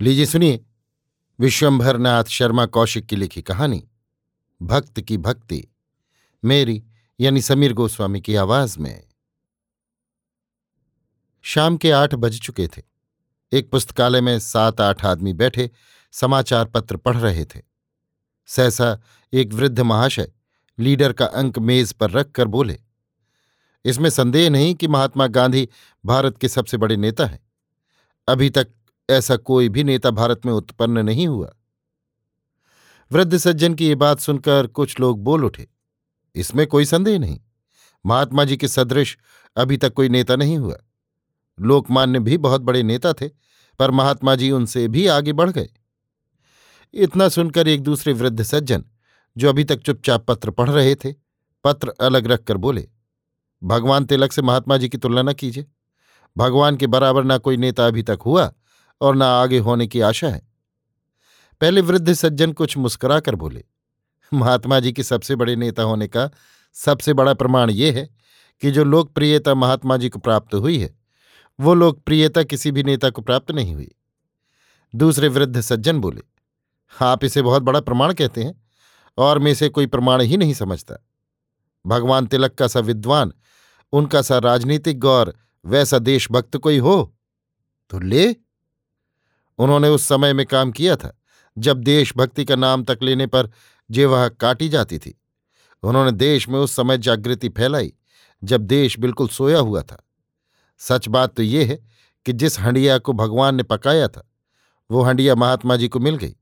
लीजिए सुनिए। विश्वंभर नाथ शर्मा कौशिक की लिखी कहानी, भक्त की भक्ति, मेरी यानी समीर गोस्वामी की आवाज़ में। शाम के आठ बज चुके थे। एक पुस्तकालय में सात आठ आदमी बैठे, समाचार पत्र पढ़ रहे थे। सहसा एक वृद्ध महाशय लीडर का अंक मेज पर रखकर बोले, इसमें संदेह नहीं कि महात्मा गांधी भारत के सबसे बड़े नेता हैं। अभी तक ऐसा कोई भी नेता भारत में उत्पन्न नहीं हुआ। वृद्ध सज्जन की ये बात सुनकर कुछ लोग बोल उठे। इसमें कोई संदेह नहीं। महात्मा जी के सदृश अभी तक कोई नेता नहीं हुआ। लोकमान्य भी बहुत बड़े नेता थे, पर महात्मा जी उनसे भी आगे बढ़ गए। इतना सुनकर एक दूसरे वृद्ध सज्जन, जो अभी तक चुपचाप पत्र पढ़ रहे थे, पत्र अलग रखकर बोले, भगवान तिलक से महात्मा जी की तुलना न कीजिए। भगवान के बराबर ना कोई नेता अभी तक हुआ। और न आगे होने की आशा है। पहले वृद्ध सज्जन कुछ मुस्कुराकर बोले, महात्मा जी के सबसे बड़े नेता होने का सबसे बड़ा प्रमाण ये है कि जो लोकप्रियता महात्मा जी को प्राप्त हुई है, वो लोकप्रियता किसी भी नेता को प्राप्त नहीं हुई। दूसरे वृद्ध सज्जन बोले, आप इसे बहुत बड़ा प्रमाण कहते हैं और मैं इसे कोई प्रमाण ही नहीं समझता। भगवान तिलक का सा विद्वान, उनका सा राजनीतिक गौर वैसा देशभक्त कोई हो तो ले। उन्होंने उस समय में काम किया था, जब देशभक्ति का नाम तक लेने पर जेवाह काटी जाती थी। उन्होंने देश में उस समय जागृति फैलाई, जब देश बिल्कुल सोया हुआ था। सच बात तो ये है कि जिस हंडिया को भगवान ने पकाया था, वो हंडिया महात्मा जी को मिल गई।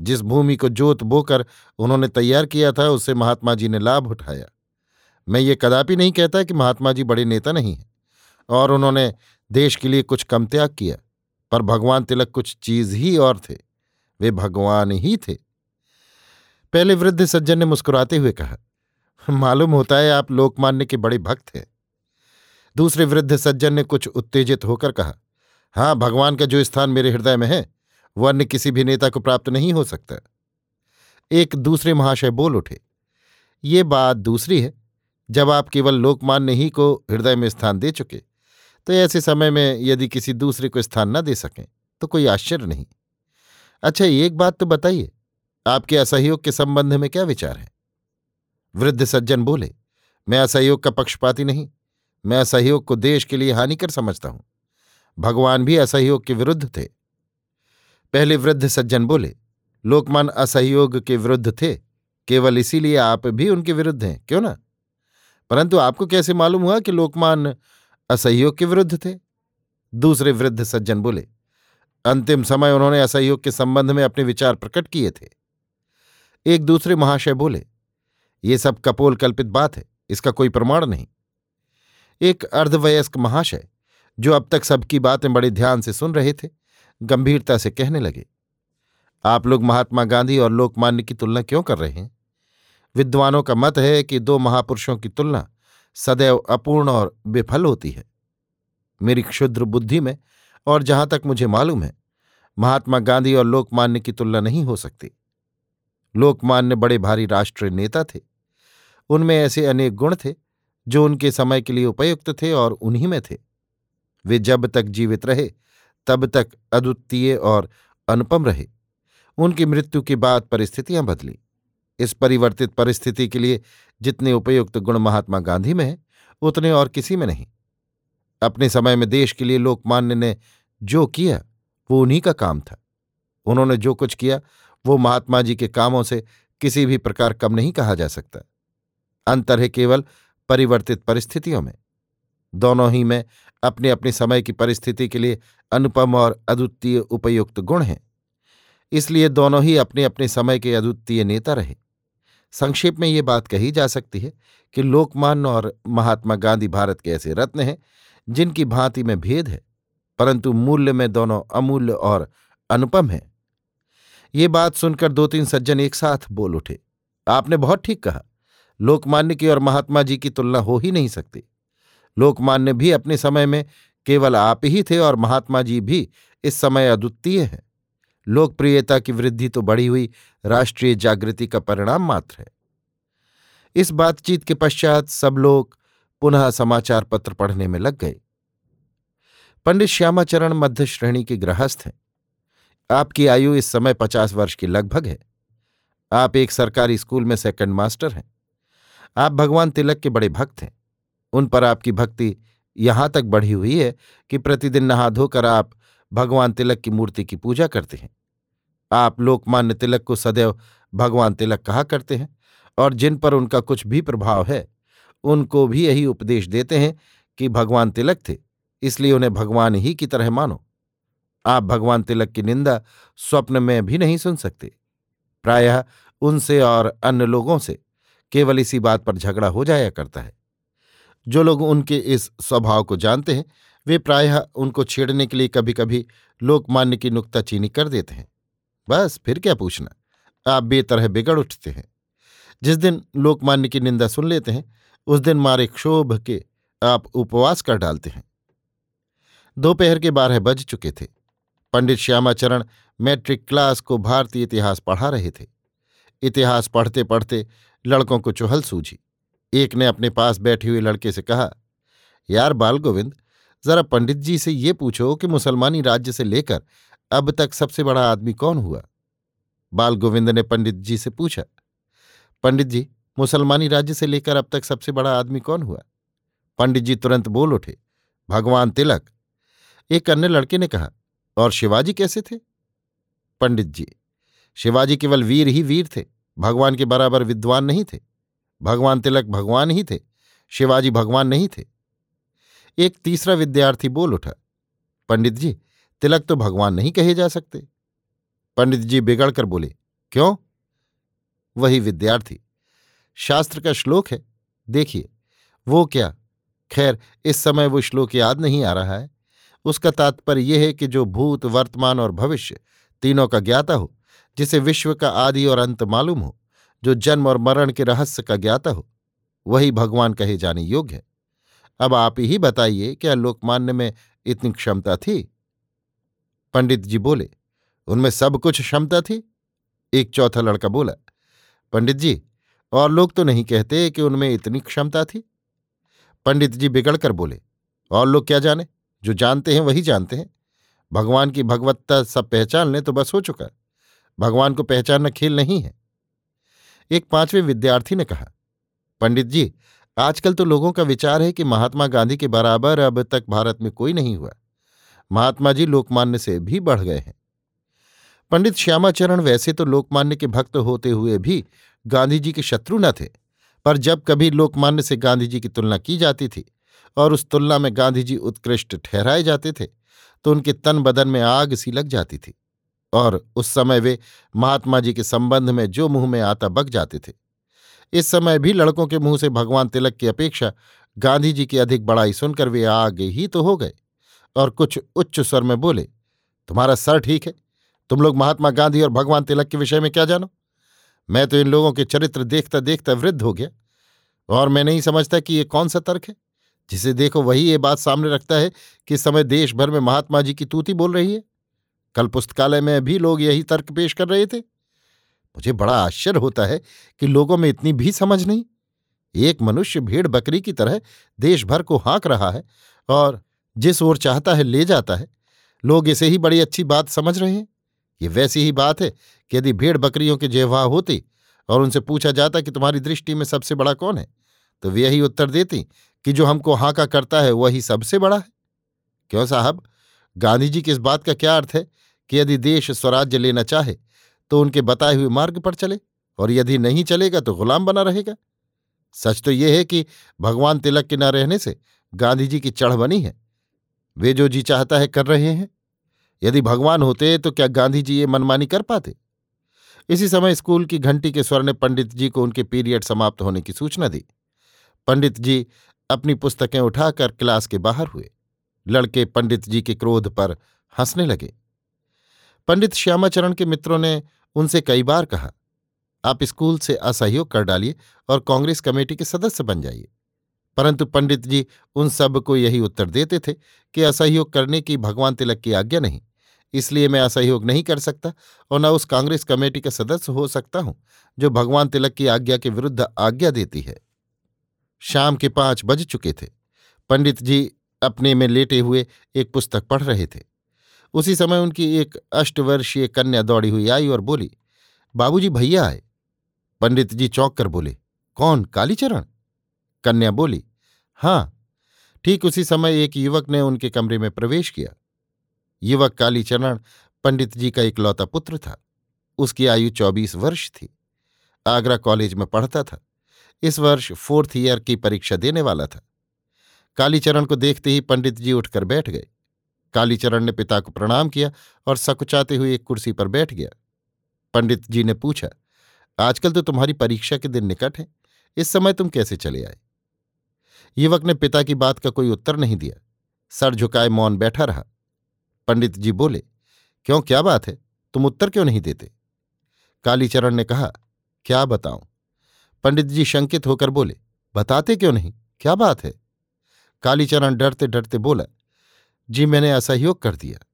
जिस भूमि को जोत बोकर उन्होंने तैयार किया था उससे महात्मा जी ने लाभ उठाया। मैं ये कदापि नहीं कहता कि महात्मा जी बड़े नेता नहीं हैं, और उन्होंने देश के लिए कुछ कम त्याग किया। पर भगवान तिलक कुछ चीज़ ही और थे। वे भगवान ही थे। पहले वृद्ध सज्जन ने मुस्कुराते हुए कहा, मालूम होता है आप लोकमान्य के बड़े भक्त हैं। दूसरे वृद्ध सज्जन ने कुछ उत्तेजित होकर कहा हाँ भगवान का जो स्थान मेरे हृदय में है वह अन्य किसी भी नेता को प्राप्त नहीं हो सकता। एक दूसरे महाशय बोल उठे, ये बात दूसरी है। जब आप केवल लोकमान्य ही को हृदय में स्थान दे चुके तो ऐसे समय में यदि किसी दूसरे को स्थान न दे सकें तो कोई आश्चर्य नहीं। अच्छा एक बात तो बताइए, आपके असहयोग के संबंध में क्या विचार है? वृद्ध सज्जन बोले, मैं असहयोग का पक्षपाती नहीं, मैं असहयोग को देश के लिए हानिकर समझता हूँ। भगवान भी असहयोग के विरुद्ध थे। पहले वृद्ध सज्जन बोले, लोकमान असहयोग के विरुद्ध थे, केवल इसीलिए आप भी उनके विरुद्ध हैं, क्यों ना? परंतु आपको कैसे मालूम हुआ कि लोकमान असहयोग के विरुद्ध थे? दूसरे वृद्ध सज्जन बोले, अंतिम समय उन्होंने असहयोग के संबंध में अपने विचार प्रकट किए थे। एक दूसरे महाशय बोले, ये सब कपोल कल्पित बात है, इसका कोई प्रमाण नहीं। एक अर्धवयस्क महाशय, जो अब तक सबकी बातें बड़े ध्यान से सुन रहे थे, गंभीरता से कहने लगे, आप लोग महात्मा गांधी और लोकमान्य की तुलना क्यों कर रहे हैं? विद्वानों का मत है कि दो महापुरुषों की तुलना सदैव अपूर्ण और विफल होती है। मेरी क्षुद्र बुद्धि में और जहाँ तक मुझे मालूम है, महात्मा गांधी और लोकमान्य की तुलना नहीं हो सकती। लोकमान्य बड़े भारी राष्ट्रीय नेता थे। उनमें ऐसे अनेक गुण थे, जो उनके समय के लिए उपयुक्त थे और उन्हीं में थे। वे जब तक जीवित रहे, तब तक अद्वितीय और अनुपम रहे। उनकी मृत्यु के बाद परिस्थितियाँ बदली। इस परिवर्तित परिस्थिति के लिए जितने उपयुक्त गुण महात्मा गांधी में हैं, उतने और किसी में नहीं। अपने समय में देश के लिए लोकमान्य ने जो किया, वो उन्हीं का काम था। उन्होंने जो कुछ किया, वो महात्मा जी के कामों से किसी भी प्रकार कम नहीं कहा जा सकता। अंतर है केवल परिवर्तित परिस्थितियों में। दोनों ही में अपने अपने समय की परिस्थिति के लिए अनुपम और अद्वितीय उपयुक्त गुण हैं। इसलिए दोनों ही अपने अपने समय के अद्वितीय नेता रहे। संक्षेप में ये बात कही जा सकती है कि लोकमान्य और महात्मा गांधी भारत के ऐसे रत्न हैं, जिनकी भांति में भेद है, परंतु मूल्य में दोनों अमूल्य और अनुपम हैं। ये बात सुनकर दो तीन सज्जन एक साथ बोल उठे। आपने बहुत ठीक कहा, लोकमान्य की और महात्मा जी की तुलना हो ही नहीं सकती। लोकमान्य भी अपने समय में केवल आप ही थे और महात्मा जी भी इस समय अद्वितीय हैं। लोकप्रियता की वृद्धि तो बढ़ी हुई राष्ट्रीय जागृति का परिणाम मात्र है। इस बातचीत के पश्चात सब लोग पुनः समाचार पत्र पढ़ने में लग गए। पंडित श्यामाचरण मध्य श्रेणी के गृहस्थ हैं। आपकी आयु इस समय पचास वर्ष की लगभग है। आप एक सरकारी स्कूल में सेकंड मास्टर हैं। आप भगवान तिलक के बड़े भक्त हैं। उन पर आपकी भक्ति यहाँ तक बढ़ी हुई है कि प्रतिदिन नहा धोकर आप भगवान तिलक की मूर्ति की पूजा करते हैं। आप लोकमान्य तिलक को सदैव भगवान तिलक कहा करते हैं और जिन पर उनका कुछ भी प्रभाव है, उनको भी यही उपदेश देते हैं कि भगवान तिलक थे, इसलिए उन्हें भगवान ही की तरह मानो। आप भगवान तिलक की निंदा स्वप्न में भी नहीं सुन सकते। प्रायः उनसे और अन्य लोगों से केवल इसी बात पर झगड़ा हो जाया करता है। जो लोग उनके इस स्वभाव को जानते हैं वे प्रायः उनको छेड़ने के लिए कभी कभी लोकमान्य की नुक्ताचीनी कर देते हैं। बस फिर क्या पूछना? आप बेतरह बिगड़ उठते हैं। जिस दिन लोकमान्य की निंदा सुन लेते हैं, उस दिन मारे क्षोभ के आप उपवास कर डालते हैं। दोपहर के बारह बज चुके थे। पंडित श्यामाचरण मैट्रिक क्लास को भारतीय इतिहास पढ़ा रहे थे। इतिहास पढ़ते पढ़ते लड़कों को चुहल सूझी। एक ने अपने पास बैठे हुए लड़के से कहा, यार बाल गोविंद जरा पंडित जी से ये पूछो कि मुसलमानी राज्य से लेकर अब तक सबसे बड़ा आदमी कौन हुआ? बाल गोविंद ने पंडित जी से पूछा। पंडित जी, मुसलमानी राज्य से लेकर अब तक सबसे बड़ा आदमी कौन हुआ? पंडित जी तुरंत बोल उठे। भगवान तिलक। एक अन्य लड़के ने कहा, और शिवाजी कैसे थे? पंडित जी, शिवाजी केवल वीर ही वीर थे। भगवान के बराबर विद्वान नहीं थे। भगवान तिलक भगवान ही थे। शिवाजी भगवान नहीं थे। एक तीसरा विद्यार्थी बोल उठा, पंडित जी, तिलक तो भगवान नहीं कहे जा सकते। पंडित जी बिगड़कर बोले, क्यों? वही विद्यार्थी, शास्त्र का श्लोक है, देखिए, वो क्या, खैर, इस समय वो श्लोक याद नहीं आ रहा है। उसका तात्पर्य यह है कि जो भूत, वर्तमान और भविष्य तीनों का ज्ञाता हो, जिसे विश्व का आदि और अंत मालूम हो, जो जन्म और मरण के रहस्य का ज्ञाता हो, वही भगवान कहे जाने योग्य है। अब आप ही बताइए, क्या लोकमान्य में इतनी क्षमता थी? पंडित जी बोले, उनमें सब कुछ क्षमता थी। एक चौथा लड़का बोला, पंडित जी, और लोग तो नहीं कहते कि उनमें इतनी क्षमता थी। पंडित जी बिगड़कर बोले, और लोग क्या जाने? जो जानते हैं वही जानते हैं। भगवान की भगवत्ता सब पहचान लें तो बस हो चुका। भगवान को पहचानना खेल नहीं है। एक पाँचवें विद्यार्थी ने कहा, पंडित जी आजकल तो लोगों का विचार है कि महात्मा गांधी के बराबर अब तक भारत में कोई नहीं हुआ। महात्मा जी लोकमान्य से भी बढ़ गए हैं। पंडित श्यामाचरण वैसे तो लोकमान्य के भक्त होते हुए भी गांधी जी के शत्रु न थे, पर जब कभी लोकमान्य से गांधी जी की तुलना की जाती थी और उस तुलना में गांधी जी उत्कृष्ट ठहराए जाते थे तो उनके तन बदन में आग सी लग जाती थी और उस समय वे महात्मा जी के संबंध में जो मुँह में आता बक जाते थे। इस समय भी लड़कों के मुँह से भगवान तिलक की अपेक्षा गांधी जी की अधिक बड़ाई सुनकर वे आगे ही तो हो गए और कुछ उच्च स्वर में बोले, तुम्हारा सर ठीक है। तुम लोग महात्मा गांधी और भगवान तिलक के विषय में क्या जानो? मैं तो इन लोगों के चरित्र देखता देखता वृद्ध हो गया और मैं नहीं समझता कि ये कौन सा तर्क है। जिसे देखो वही ये बात सामने रखता है कि समय देश भर में महात्मा जी की तूती बोल रही है। कल पुस्तकालय में भी लोग यही तर्क पेश कर रहे थे। मुझे बड़ा आश्चर्य होता है कि लोगों में इतनी भी समझ नहीं। एक मनुष्य भेड़ बकरी की तरह देश भर को हाँक रहा है और जिस ओर चाहता है ले जाता है। लोग इसे ही बड़ी अच्छी बात समझ रहे हैं। ये वैसी ही बात है कि यदि भेड़ बकरियों के जेवा होती और उनसे पूछा जाता कि तुम्हारी दृष्टि में सबसे बड़ा कौन है तो वे यही उत्तर देती कि जो हमको हाका करता है वही सबसे बड़ा है। क्यों साहब? गांधी जी की इस बात का क्या अर्थ है कि यदि देश स्वराज्य लेना चाहे तो उनके बताए हुए मार्ग पर चले और यदि नहीं चलेगा तो गुलाम बना रहेगा। सच तो यह है कि भगवान तिलक के न रहने से गांधी जी की चढ़ बनी है। वे जो जी चाहता है कर रहे हैं। यदि भगवान होते तो क्या गांधी जी ये मनमानी कर पाते? इसी समय स्कूल की घंटी के स्वर ने पंडित जी को उनके पीरियड समाप्त होने की सूचना दी। पंडित जी अपनी पुस्तकें उठाकर क्लास के बाहर हुए। लड़के पंडित जी के क्रोध पर हंसने लगे। पंडित श्यामाचरण के मित्रों ने उनसे कई बार कहा, आप स्कूल से असहयोग कर डालिए और कांग्रेस कमेटी के सदस्य बन जाइए। परंतु पंडित जी उन सबको यही उत्तर देते थे कि असहयोग करने की भगवान तिलक की आज्ञा नहीं, इसलिए मैं असहयोग नहीं कर सकता और न उस कांग्रेस कमेटी का सदस्य हो सकता हूँ, जो भगवान तिलक की आज्ञा के विरुद्ध आज्ञा देती है। शाम के पाँच बज चुके थे। पंडित जी अपने में लेटे हुए एक पुस्तक पढ़ रहे थे। उसी समय उनकी एक अष्टवर्षीय कन्या दौड़ी हुई आई और बोली, बाबूजी, भैया आए। पंडित जी चौंक कर बोले, कौन, कालीचरण? कन्या बोली हाँ। ठीक उसी समय एक युवक ने उनके कमरे में प्रवेश किया। युवक कालीचरण पंडित जी का इकलौता पुत्र था। उसकी आयु चौबीस वर्ष थी। आगरा कॉलेज में पढ़ता था। इस वर्ष फोर्थ ईयर की परीक्षा देने वाला था। कालीचरण को देखते ही पंडित जी उठकर बैठ गए। कालीचरण ने पिता को प्रणाम किया और सकुचाते हुए एक कुर्सी पर बैठ गया। पंडित जी ने पूछा, आजकल तो तुम्हारी परीक्षा के दिन निकट है, इस समय तुम कैसे चले आए? युवक ने पिता की बात का कोई उत्तर नहीं दिया। सर झुकाए मौन बैठा रहा। पंडित जी बोले, क्यों, क्या बात है? तुम उत्तर क्यों नहीं देते? कालीचरण ने कहा, क्या बताऊँ? पंडित जी शंकित होकर बोले, बताते क्यों नहीं? क्या बात है? कालीचरण डरते डरते बोला जी मैंने असहयोग कर दिया।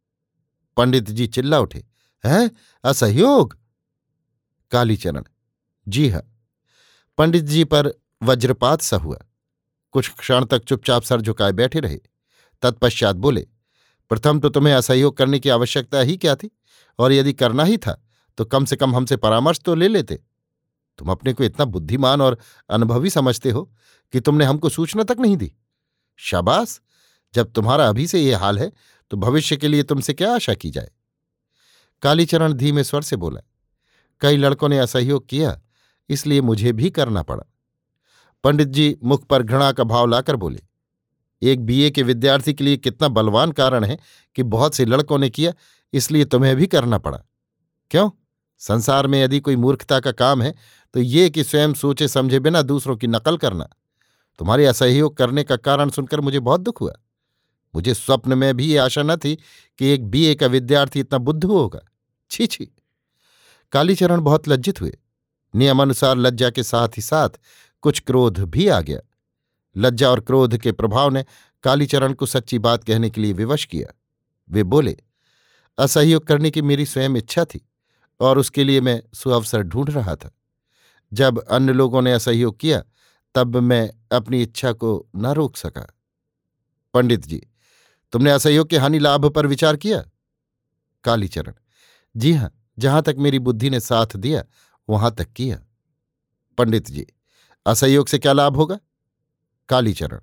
पंडित जी चिल्ला उठे, हैं? असहयोग? कालीचरण जी हाँ। पंडित जी पर वज्रपात सा हुआ। कुछ क्षण तक चुपचाप सर झुकाए बैठे रहे। तत्पश्चात बोले, प्रथम तो तुम्हें असहयोग करने की आवश्यकता ही क्या थी? और यदि करना ही था तो कम से कम हमसे परामर्श तो ले लेते। तुम अपने को इतना बुद्धिमान और अनुभवी समझते हो कि तुमने हमको सूचना तक नहीं दी। शाबाश! जब तुम्हारा अभी से ये हाल है तो भविष्य के लिए तुमसे क्या आशा की जाए? कालीचरण धीमे स्वर से बोला, कई लड़कों ने असहयोग किया, इसलिए मुझे भी करना पड़ा। पंडित जी मुख पर घृणा का भाव लाकर बोले, एक बीए के विद्यार्थी के लिए कितना बलवान कारण है कि बहुत से लड़कों ने किया, इसलिए तुम्हें भी करना पड़ा। क्यों? संसार में यदि कोई मूर्खता का काम है तो ये कि स्वयं सोचे समझे बिना दूसरों की नकल करना। तुम्हारे असहयोग करने का कारण सुनकर मुझे बहुत दुख हुआ। मुझे स्वप्न में भी ये आशा न थी कि एक बीए का विद्यार्थी इतना बुद्ध होगा। छी छी। कालीचरण बहुत लज्जित हुए। नियमानुसार लज्जा के साथ ही साथ कुछ क्रोध भी आ गया। लज्जा और क्रोध के प्रभाव ने कालीचरण को सच्ची बात कहने के लिए विवश किया। वे बोले, असहयोग करने की मेरी स्वयं इच्छा थी और उसके लिए मैं सुअवसर ढूंढ रहा था। जब अन्य लोगों ने असहयोग किया, तब मैं अपनी इच्छा को न रोक सका। पंडित जी तुमने असहयोग के हानि लाभ पर विचार किया? कालीचरण। जी हाँ, जहाँ तक मेरी बुद्धि ने साथ दिया, वहाँ तक किया। पंडित जी, असहयोग से क्या लाभ होगा? कालीचरण।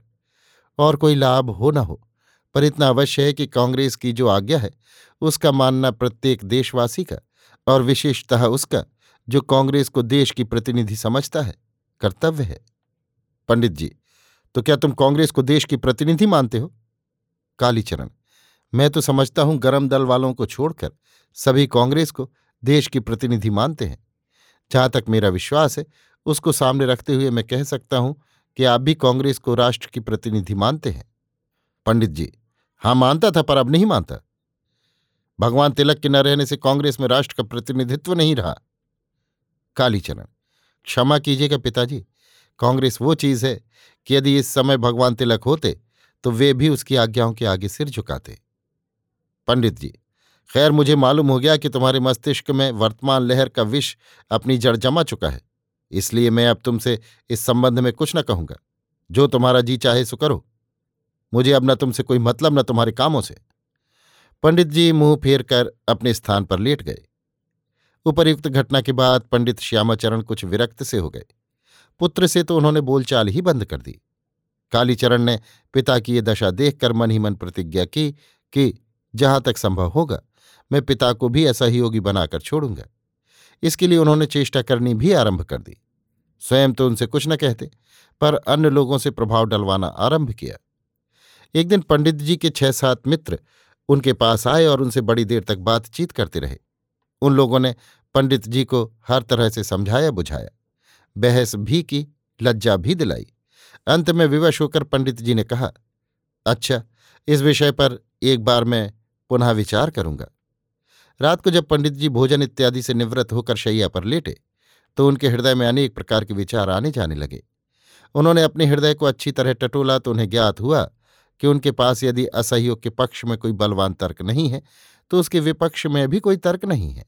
और कोई लाभ हो ना हो, पर इतना अवश्य है कि कांग्रेस की जो आज्ञा है, उसका मानना प्रत्येक देशवासी का और विशेषतः उसका, जो कांग्रेस को देश की प्रतिनिधि समझता है, कर्तव्य है। पंडित जी तो क्या तुम कांग्रेस को देश की प्रतिनिधि मानते हो? कालीचरण मैं तो समझता हूँ गरम दल वालों को छोड़कर सभी कांग्रेस को देश की प्रतिनिधि मानते हैं। जहाँ तक मेरा विश्वास है, उसको सामने रखते हुए मैं कह सकता हूँ कि आप भी कांग्रेस को राष्ट्र की प्रतिनिधि मानते हैं। पंडित जी, हाँ मानता था पर अब नहीं मानता। भगवान तिलक के न रहने से कांग्रेस में राष्ट्र का प्रतिनिधित्व नहीं रहा। कालीचरण क्षमा कीजिएगा पिताजी, कांग्रेस वो चीज़ है कि यदि इस समय भगवान तिलक होते तो वे भी उसकी आज्ञाओं के आगे सिर झुकाते। पंडित जी, खैर मुझे मालूम हो गया कि तुम्हारे मस्तिष्क में वर्तमान लहर का विष अपनी जड़ जमा चुका है, इसलिए मैं अब तुमसे इस संबंध में कुछ न कहूँगा। जो तुम्हारा जी चाहे सो करो। मुझे अब न तुमसे कोई मतलब न तुम्हारे कामों से। पंडित जी मुँह फेर कर अपने स्थान पर लेट गए। उपर्युक्त घटना के बाद पंडित श्यामाचरण कुछ विरक्त से हो गए। पुत्र से तो उन्होंने बोलचाल ही बंद कर दी। कालीचरण ने पिता की ये दशा देखकर मन ही मन प्रतिज्ञा की कि जहाँ तक संभव होगा, मैं पिता को भी असहयोगी बनाकर छोड़ूँगा। इसके लिए उन्होंने चेष्टा करनी भी आरंभ कर दी। स्वयं तो उनसे कुछ न कहते, पर अन्य लोगों से प्रभाव डलवाना आरंभ किया। एक दिन पंडित जी के छह सात मित्र उनके पास आए और उनसे बड़ी देर तक बातचीत करते रहे। उन लोगों ने पंडित जी को हर तरह से समझाया बुझाया बहस भी की, लज्जा भी दिलाई। अंत में विवश होकर पंडित जी ने कहा अच्छा इस विषय पर एक बार मैं पुनः विचार करूँगा। रात को जब पंडित जी भोजन इत्यादि से निवृत्त होकर शैया पर लेटे तो उनके हृदय में अनेक प्रकार के विचार आने जाने लगे। उन्होंने अपने हृदय को अच्छी तरह टटोला तो उन्हें ज्ञात हुआ कि उनके पास यदि असहयोग के पक्ष में कोई बलवान तर्क नहीं है तो उसके विपक्ष में भी कोई तर्क नहीं है।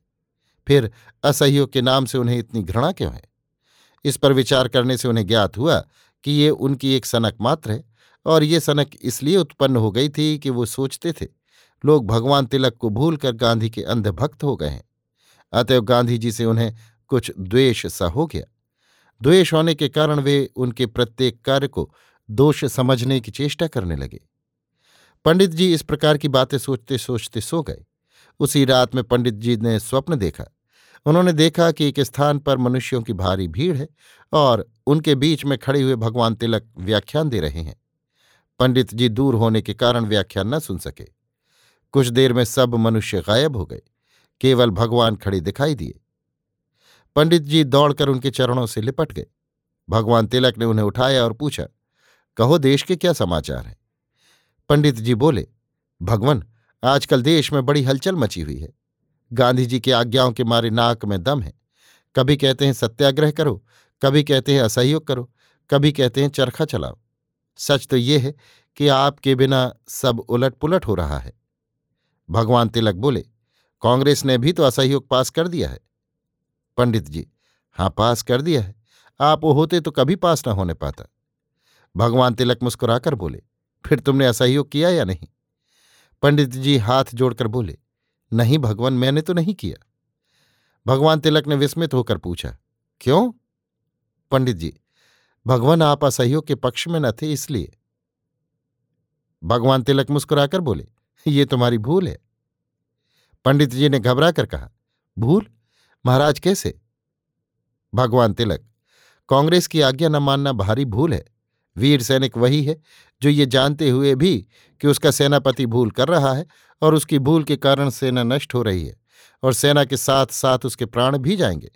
फिर असहयोग के नाम से उन्हें इतनी घृणा क्यों है? इस पर विचार करने से उन्हें ज्ञात हुआ कि ये उनकी एक सनक मात्र है और ये सनक इसलिए उत्पन्न हो गई थी कि वो सोचते थे। लोग भगवान तिलक को भूलकर गांधी के अंधभक्त हो गए हैं। अतएव गांधी जी से उन्हें कुछ द्वेष सा हो गया। द्वेष होने के कारण वे उनके प्रत्येक कार्य को दोष समझने की चेष्टा करने लगे। पंडित जी इस प्रकार की बातें सोचते सोचते सो गए। उसी रात में पंडित जी ने स्वप्न देखा। उन्होंने देखा कि एक स्थान पर मनुष्यों की भारी भीड़ है और उनके बीच में खड़े हुए भगवान तिलक व्याख्यान दे रहे हैं। पंडित जी दूर होने के कारण व्याख्यान न सुन सके। कुछ देर में सब मनुष्य गायब हो गए। केवल भगवान खड़े दिखाई दिए। पंडित जी दौड़कर उनके चरणों से लिपट गए। भगवान तिलक ने उन्हें उठाया और पूछा, कहो, देश के क्या समाचार हैं? पंडित जी बोले, भगवान, आजकल देश में बड़ी हलचल मची हुई है। गांधी जी की आज्ञाओं के मारे नाक में दम है। कभी कहते हैं, सत्याग्रह करो कभी कहते हैं, असहयोग करो, कभी कहते हैं, चरखा चलाओ। सच तो ये है कि आपके बिना सब उलट पुलट हो रहा है। भगवान तिलक बोले, कांग्रेस ने भी तो असहयोग पास कर दिया है। पंडित जी, हाँ, पास कर दिया है। आप वो होते तो कभी पास न होने पाता। भगवान तिलक मुस्कुराकर बोले, फिर तुमने असहयोग किया या नहीं? पंडित जी हाथ जोड़कर बोले, नहीं भगवान, मैंने तो नहीं किया। भगवान तिलक ने विस्मित होकर पूछा, क्यों? पंडित जी, भगवान आप असहयोग के पक्ष में न थे इसलिए। भगवान तिलक मुस्कुराकर बोले, ये तुम्हारी भूल है। पंडित जी ने घबरा कर कहा, भूल? महाराज कैसे? भगवान तिलक, कांग्रेस की आज्ञा न मानना भारी भूल है। वीर सैनिक वही है जो ये जानते हुए भी कि उसका सेनापति भूल कर रहा है और उसकी भूल के कारण सेना नष्ट हो रही है और सेना के साथ साथ उसके प्राण भी जाएँगे।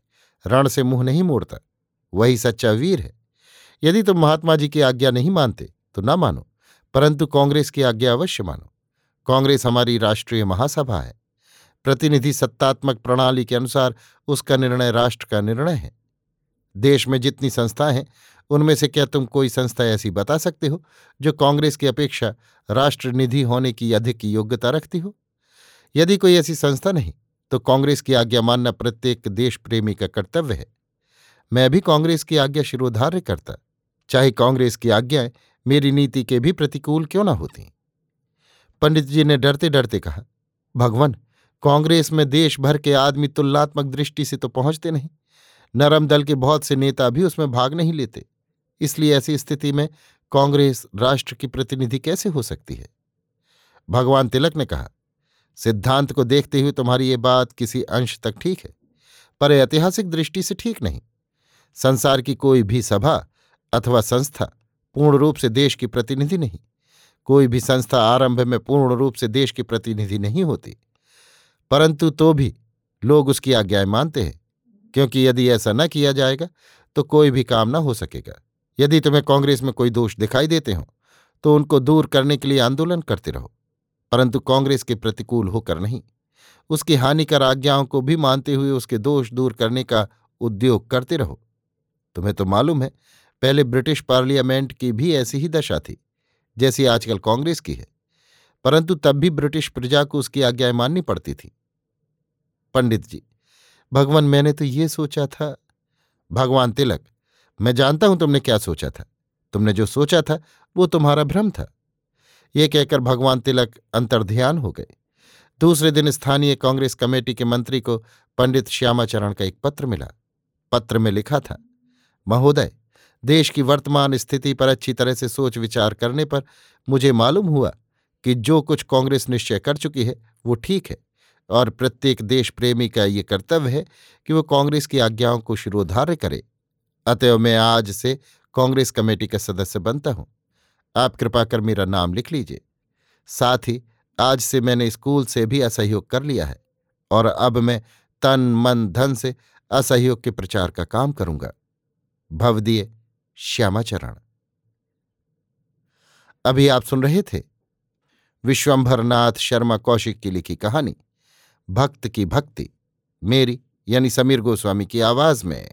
रण से मुँह नहीं मोड़ता। वही सच्चा वीर है। यदि तुम महात्मा जी की आज्ञा नहीं मानते तो न मानो, परंतु कांग्रेस की आज्ञा अवश्य मानो। कांग्रेस हमारी राष्ट्रीय महासभा है। प्रतिनिधि सत्तात्मक प्रणाली के अनुसार उसका निर्णय राष्ट्र का निर्णय है। देश में जितनी संस्थाएँ हैं, उनमें से क्या तुम कोई संस्था ऐसी बता सकते हो, जो कांग्रेस की अपेक्षा राष्ट्रनिधि होने की अधिक योग्यता रखती हो? यदि कोई ऐसी संस्था नहीं तो कांग्रेस की आज्ञा मानना प्रत्येक देश प्रेमी का कर्तव्य है। मैं भी कांग्रेस की आज्ञा शिरोधार्य करता, चाहे कांग्रेस की आज्ञाएँ मेरी नीति के भी प्रतिकूल क्यों न होती। पंडित जी ने डरते डरते कहा, भगवान, कांग्रेस में देश भर के आदमी तुलनात्मक दृष्टि से तो पहुँचते नहीं, नरम दल के बहुत से नेता भी उसमें भाग नहीं लेते। इसलिए ऐसी स्थिति में कांग्रेस राष्ट्र की प्रतिनिधि कैसे हो सकती है? भगवान तिलक ने कहा, सिद्धांत को देखते हुए तुम्हारी ये बात किसी अंश तक ठीक है, पर ऐतिहासिक दृष्टि से ठीक नहीं। संसार की कोई भी सभा अथवा संस्था पूर्ण रूप से देश की प्रतिनिधि नहीं। कोई भी संस्था आरंभ में पूर्ण रूप से देश की प्रतिनिधि नहीं होती। परंतु तो भी लोग उसकी आज्ञाएँ मानते हैं, क्योंकि यदि ऐसा न किया जाएगा तो कोई भी काम न हो सकेगा। यदि तुम्हें कांग्रेस में कोई दोष दिखाई देते हो तो उनको दूर करने के लिए आंदोलन करते रहो। परंतु कांग्रेस के प्रतिकूल होकर नहीं। उसकी हानिकर आज्ञाओं को भी मानते हुए उसके दोष दूर करने का उद्योग करते रहो। तुम्हें तो मालूम है, पहले ब्रिटिश पार्लियामेंट की भी ऐसी ही दशा थी, जैसी आजकल कांग्रेस की है। परंतु तब भी ब्रिटिश प्रजा को उसकी आज्ञाएँ माननी पड़ती थी। पंडित जी, भगवान मैंने तो ये सोचा था। भगवान तिलक, मैं जानता हूँ तुमने क्या सोचा था। तुमने जो सोचा था, वो तुम्हारा भ्रम था। ये कहकर भगवान तिलक अंतर्ध्यान हो गए। दूसरे दिन स्थानीय कांग्रेस कमेटी के मंत्री को पंडित श्यामाचरण का एक पत्र मिला। पत्र में लिखा था महोदय, देश की वर्तमान स्थिति पर अच्छी तरह से सोच विचार करने पर मुझे मालूम हुआ कि जो कुछ कांग्रेस निश्चय कर चुकी है, वो ठीक है और प्रत्येक देश प्रेमी का ये कर्तव्य है कि वो कांग्रेस की आज्ञाओं को शिरोधार्य करे। अतएव मैं आज से कांग्रेस कमेटी का सदस्य बनता हूँ। आप कृपा कर मेरा नाम लिख लीजिए। साथ ही आज से मैंने स्कूल से भी असहयोग कर लिया है और अब मैं तन मन धन से असहयोग के प्रचार का काम करूँगा। भवदीय श्यामाचरण। अभी आप सुन रहे थे विश्वंभरनाथ शर्मा कौशिक की लिखी कहानी, भक्त की भक्ति, मेरी यानी समीर गोस्वामी की आवाज़ में।